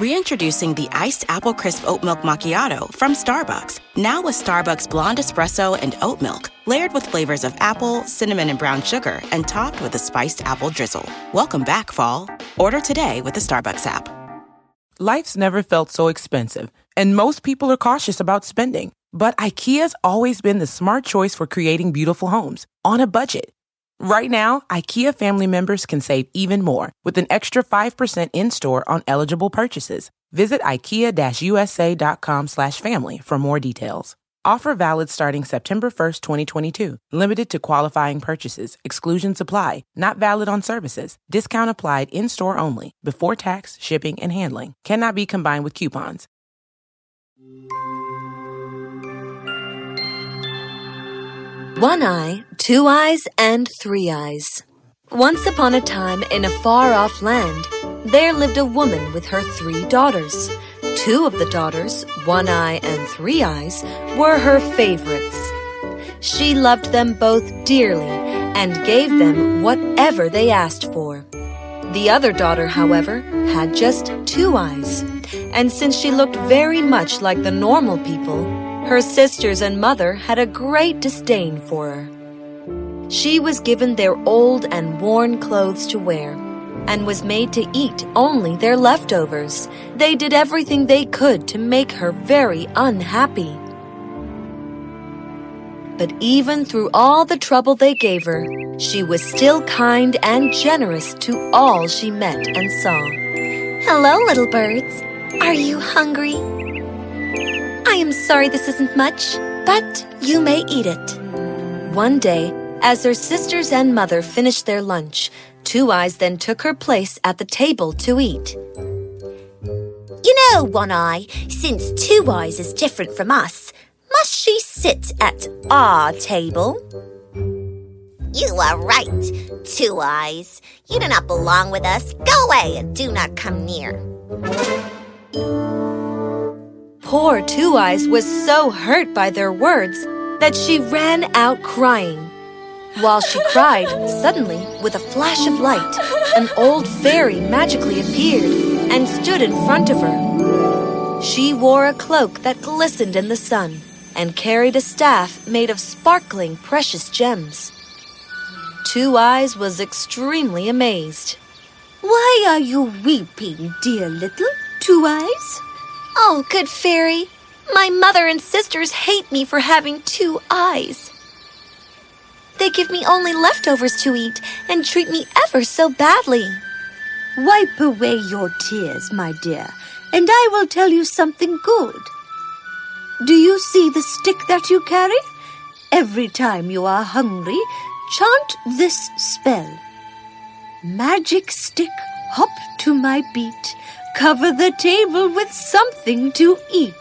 Reintroducing the iced apple crisp oat milk macchiato from Starbucks. Now with Starbucks blonde espresso and oat milk, layered with flavors of apple, cinnamon, and brown sugar, and topped with a spiced apple drizzle. Welcome back, fall. Order today with the Starbucks app. Life's never felt so expensive, and most people are cautious about spending. But IKEA's always been the smart choice for creating beautiful homes on a budget. Right now, IKEA family members can save even more with an extra 5% in-store on eligible purchases. Visit ikea-usa.com slash family for more details. Offer valid starting September 1st, 2022. Limited to qualifying purchases. Exclusions apply. Not valid on services. Discount applied in-store only. Before tax, shipping, and handling. Cannot be combined with coupons. One eye, two eyes, and three eyes. Once upon a time, in a far off land, there lived a woman with her three daughters. Two of the daughters, One Eye and Three Eyes, were her favorites. She loved them both dearly and gave them whatever they asked for. The other daughter, however, had just two eyes, and since she looked very much like the normal people, her sisters and mother had a great disdain for her. She was given their old and worn clothes to wear and was made to eat only their leftovers. They did everything they could to make her very unhappy. But even through all the trouble they gave her, she was still kind and generous to all she met and saw. Hello, little birds. Are you hungry? I am sorry this isn't much, but you may eat it. One day, as her sisters and mother finished their lunch, Two Eyes then took her place at the table to eat. You know, One Eye, since Two Eyes is different from us, must she sit at our table? You are right, Two Eyes. You do not belong with us. Go away and do not come near. Poor Two Eyes was so hurt by their words that she ran out crying. While she cried, suddenly, with a flash of light, an old fairy magically appeared and stood in front of her. She wore a cloak that glistened in the sun and carried a staff made of sparkling precious gems. Two Eyes was extremely amazed. Why are you weeping, dear little Two Eyes? Oh, good fairy, my mother and sisters hate me for having two eyes. They give me only leftovers to eat and treat me ever so badly. Wipe away your tears, my dear, and I will tell you something good. Do you see the stick that you carry? Every time you are hungry, chant this spell. Magic stick, hop to my beat, cover the table with something to eat.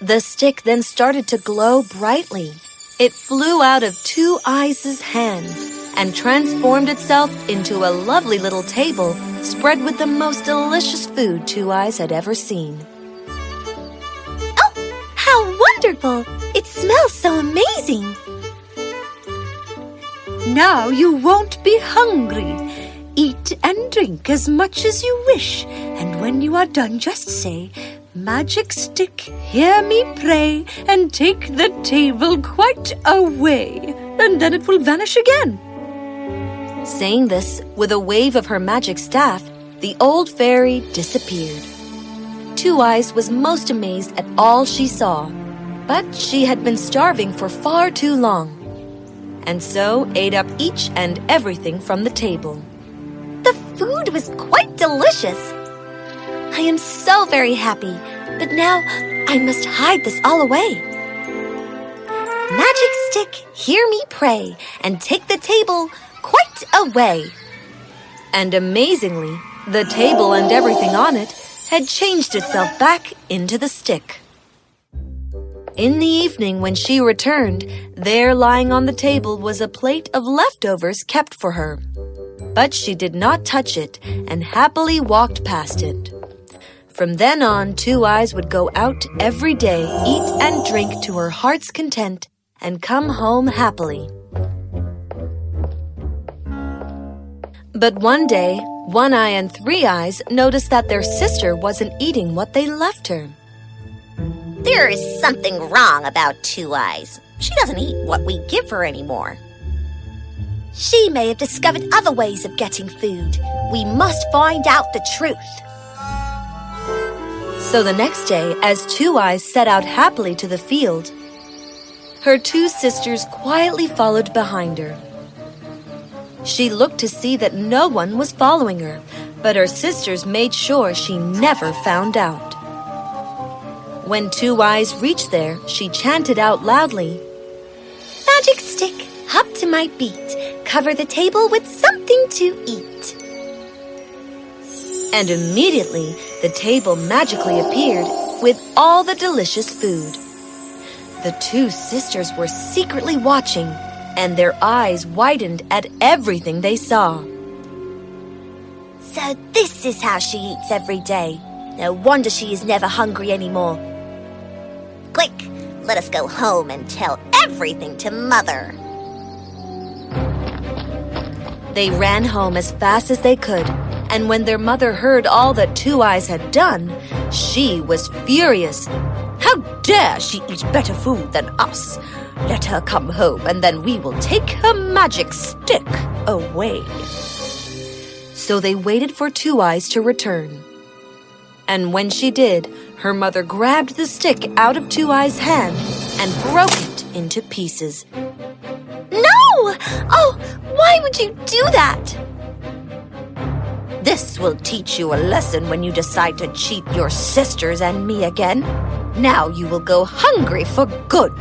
The stick then started to glow brightly. It flew out of Two Eyes' hands and transformed itself into a lovely little table spread with the most delicious food Two Eyes had ever seen. Oh, how wonderful! It smells so amazing. Now you won't be hungry. Eat and drink as much as you wish, and when you are done, just say, Magic stick, hear me pray, and take the table quite away, and then it will vanish again. Saying this, with a wave of her magic staff, the old fairy disappeared. Two Eyes was most amazed at all she saw. But she had been starving for far too long, and so ate up each and everything from the table. Food was quite delicious. I am so very happy, but now I must hide this all away. Magic stick, hear me pray, and take the table quite away. And amazingly, the table and everything on it had changed itself back into the stick. In the evening, when she returned, there lying on the table was a plate of leftovers kept for her. But she did not touch it and happily walked past it. From then on, Two Eyes would go out every day, eat and drink to her heart's content, and come home happily. But one day, One Eye and Three Eyes noticed that their sister wasn't eating what they left her. There is something wrong about Two Eyes. She doesn't eat what we give her anymore. She may have discovered other ways of getting food. We must find out the truth. So the next day, as Two Eyes set out happily to the field, her two sisters quietly followed behind her. She looked to see that no one was following her, but her sisters made sure she never found out. When Two Eyes reached there, she chanted out loudly, Magic stick, hop to my beat, cover the table with something to eat. And immediately the table magically appeared with all the delicious food. The two sisters were secretly watching, and their eyes widened at everything they saw. So this is how she eats every day. No wonder she is never hungry anymore. Quick, let us go home and tell everything to Mother. They ran home as fast as they could, and when their mother heard all that Two Eyes had done, she was furious. How dare she eat better food than us? Let her come home, and then we will take her magic stick away. So they waited for Two Eyes to return. And when she did, her mother grabbed the stick out of Two Eyes' hand and broke it into pieces. No! Oh, why would you do that? This will teach you a lesson when you decide to cheat your sisters and me again. Now you will go hungry for good.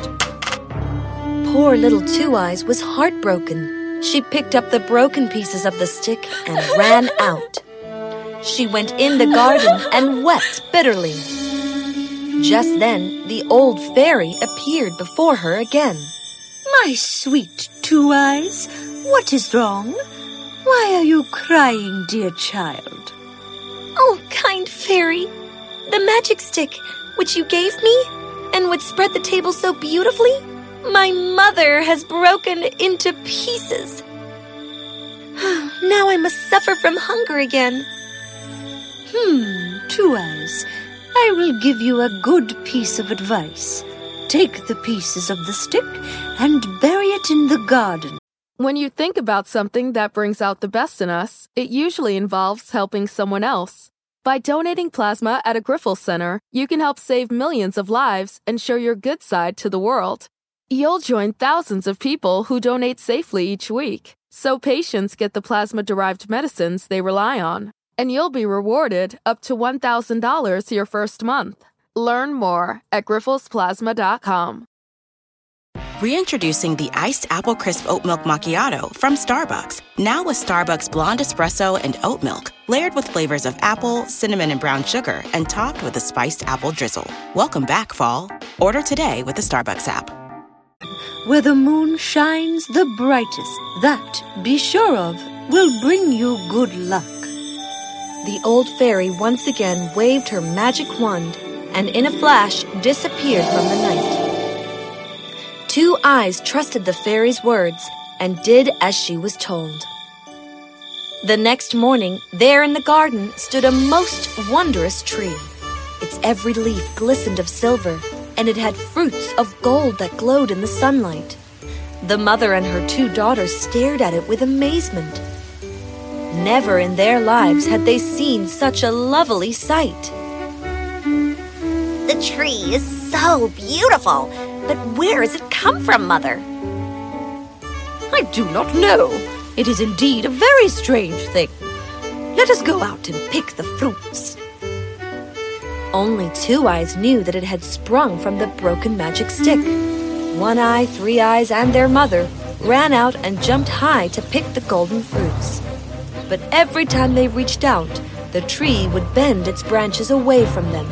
Poor little Two Eyes was heartbroken. She picked up the broken pieces of the stick and ran out. She went in the garden and wept bitterly. Just then, the old fairy appeared before her again. My sweet Two Eyes, what is wrong? Why are you crying, dear child? Oh, kind fairy, the magic stick which you gave me and would spread the table so beautifully, my mother has broken into pieces. now I must suffer from hunger again. Hmm, Two Eyes, I will give you a good piece of advice. Take the pieces of the stick and bury it in the garden. When you think about something that brings out the best in us, it usually involves helping someone else. By donating plasma at a Grifols Center, you can help save millions of lives and show your good side to the world. You'll join thousands of people who donate safely each week, so patients get the plasma derived medicines they rely on. And you'll be rewarded up to $1,000 your first month. Learn more at grifolsplasma.com. Reintroducing the iced apple crisp oat milk macchiato from Starbucks. Now with Starbucks blonde espresso and oat milk, layered with flavors of apple, cinnamon, and brown sugar, and topped with a spiced apple drizzle. Welcome back, fall. Order today with the Starbucks app. Where the moon shines the brightest, that, be sure of, will bring you good luck. The old fairy once again waved her magic wand and in a flash disappeared from the night. Two Eyes trusted the fairy's words and did as she was told. The next morning, there in the garden stood a most wondrous tree. Its every leaf glistened of silver, and it had fruits of gold that glowed in the sunlight. The mother and her two daughters stared at it with amazement. Never in their lives had they seen such a lovely sight. Tree is so beautiful. But where has it come from, Mother? I do not know. It is indeed a very strange thing. Let us go out and pick the fruits. Only Two Eyes knew that it had sprung from the broken magic stick. One Eye, Three Eyes, and their mother ran out and jumped high to pick the golden fruits. But every time they reached out, the tree would bend its branches away from them.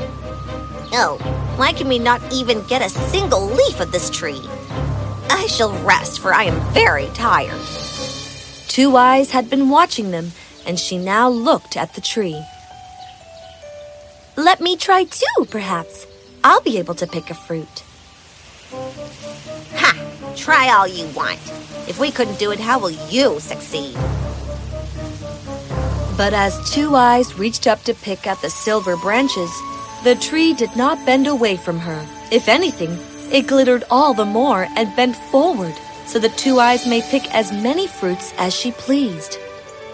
Oh, why can we not even get a single leaf of this tree? I shall rest, for I am very tired. Two Eyes had been watching them, and she now looked at the tree. Let me try too, perhaps. I'll be able to pick a fruit. Ha! Try all you want. If we couldn't do it, how will you succeed? But as Two Eyes reached up to pick at the silver branches, the tree did not bend away from her. If anything, it glittered all the more and bent forward so that Two Eyes may pick as many fruits as she pleased.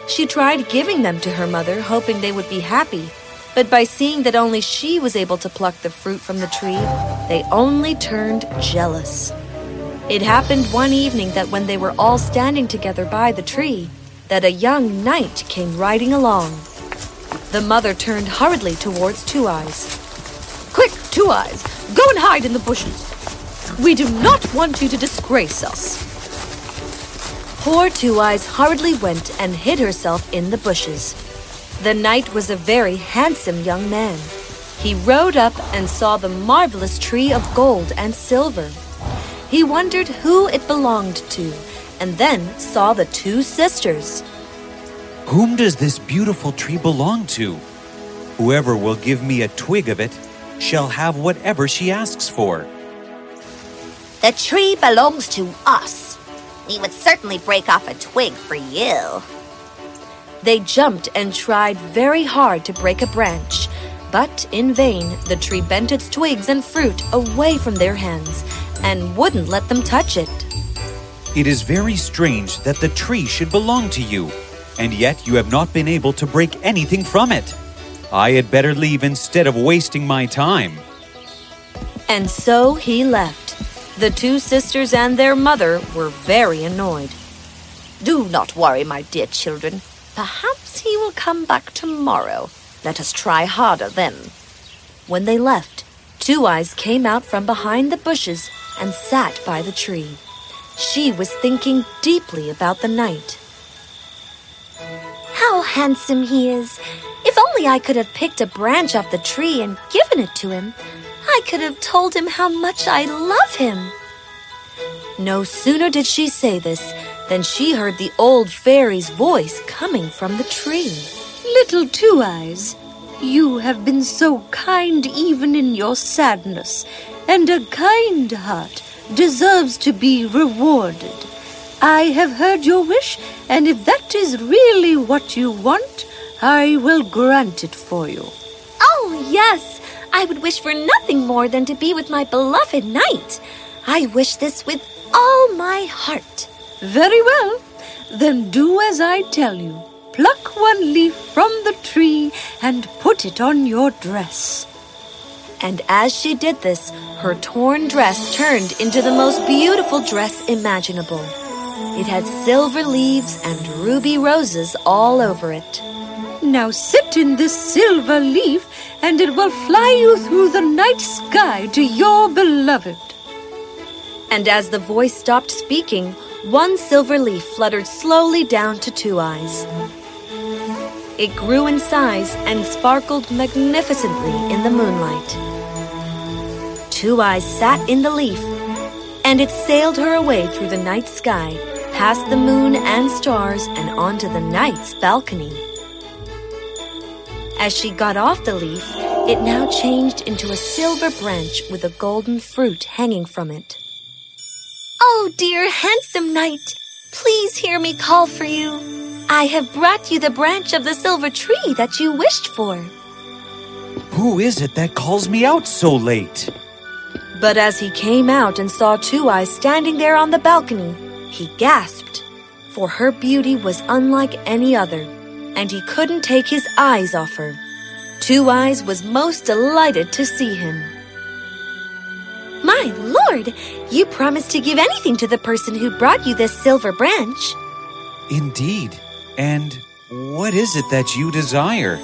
She tried giving them to her mother, hoping they would be happy, but by seeing that only she was able to pluck the fruit from the tree, they only turned jealous. It happened one evening that when they were all standing together by the tree, that a young knight came riding along. The mother turned hurriedly towards Two Eyes. Two Eyes, go and hide in the bushes. We do not want you to disgrace us. Poor Two Eyes hurriedly went and hid herself in the bushes. The knight was a very handsome young man. He rode up and saw the marvelous tree of gold and silver. He wondered who it belonged to, and then saw the two sisters. Whom does this beautiful tree belong to? Whoever will give me a twig of it shall have whatever she asks for. The tree belongs to us. We would certainly break off a twig for you. They jumped and tried very hard to break a branch, but in vain the tree bent its twigs and fruit away from their hands and wouldn't let them touch it. It is very strange that the tree should belong to you, and yet you have not been able to break anything from it. I had better leave instead of wasting my time. And so he left. The two sisters and their mother were very annoyed. Do not worry, my dear children. Perhaps he will come back tomorrow. Let us try harder then. When they left, Two Eyes came out from behind the bushes and sat by the tree. She was thinking deeply about the knight. How handsome he is! I could have picked a branch off the tree and given it to him, I could have told him how much I love him. No sooner did she say this than she heard the old fairy's voice coming from the tree. Little Two Eyes, you have been so kind even in your sadness, and a kind heart deserves to be rewarded. I have heard your wish, and if that is really what you want, I will grant it for you. Oh, yes! I would wish for nothing more than to be with my beloved knight. I wish this with all my heart. Very well. Then do as I tell you. Pluck one leaf from the tree and put it on your dress. And as she did this, her torn dress turned into the most beautiful dress imaginable. It had silver leaves and ruby roses all over it. Now sit in this silver leaf, and it will fly you through the night sky to your beloved. And as the voice stopped speaking, one silver leaf fluttered slowly down to Two Eyes. It grew in size and sparkled magnificently in the moonlight. Two Eyes sat in the leaf, and it sailed her away through the night sky, past the moon and stars, and onto the knight's balcony. As she got off the leaf, it now changed into a silver branch with a golden fruit hanging from it. Oh, dear handsome knight, please hear me call for you. I have brought you the branch of the silver tree that you wished for. Who is it that calls me out so late? But as he came out and saw Two Eyes standing there on the balcony, he gasped, for her beauty was unlike any other, and he couldn't take his eyes off her. Two Eyes was most delighted to see him. My lord, you promised to give anything to the person who brought you this silver branch. Indeed. And what is it that you desire?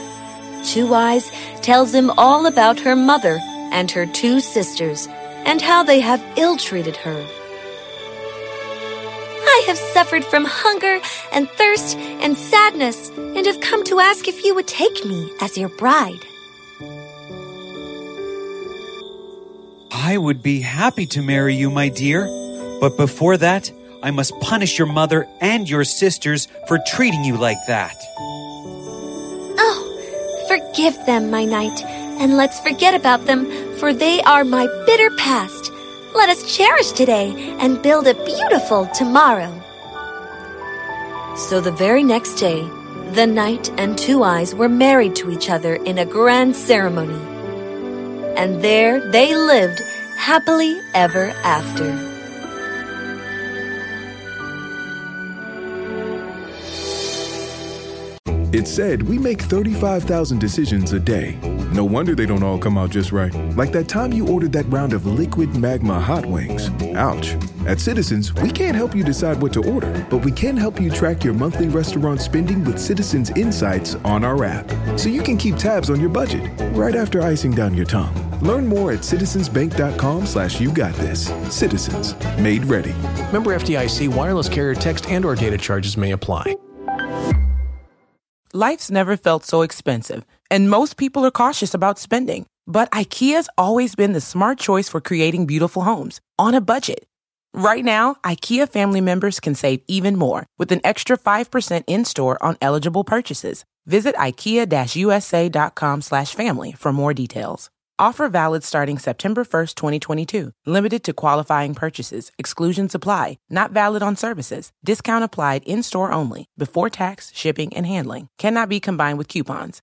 Two Eyes tells him all about her mother and her two sisters and how they have ill treated her. I have suffered from hunger and thirst and sadness and have come to ask if you would take me as your bride. I would be happy to marry you, my dear. But before that, I must punish your mother and your sisters for treating you like that. Oh, forgive them, my knight, and let's forget about them, for they are my bitter past. Let us cherish today and build a beautiful tomorrow. So the very next day, the knight and Two Eyes were married to each other in a grand ceremony. And there they lived happily ever after. It's said we make 35,000 decisions a day. No wonder they don't all come out just right. Like that time you ordered that round of liquid magma hot wings. Ouch. At Citizens, we can't help you decide what to order, but we can help you track your monthly restaurant spending with Citizens Insights on our app. So you can keep tabs on your budget right after icing down your tongue. Learn more at citizensbank.com slash you got this. Citizens. Made ready. Member FDIC wireless carrier text and or data charges may apply. Life's never felt so expensive, and most people are cautious about spending. But IKEA's always been the smart choice for creating beautiful homes on a budget. Right now, IKEA family members can save even more with an extra 5% in-store on eligible purchases. Visit ikea-usa.com slash family for more details. Offer valid starting September 1st, 2022. Limited to qualifying purchases. Exclusions apply. Not valid on services. Discount applied in-store only. Before tax, shipping, and handling. Cannot be combined with coupons.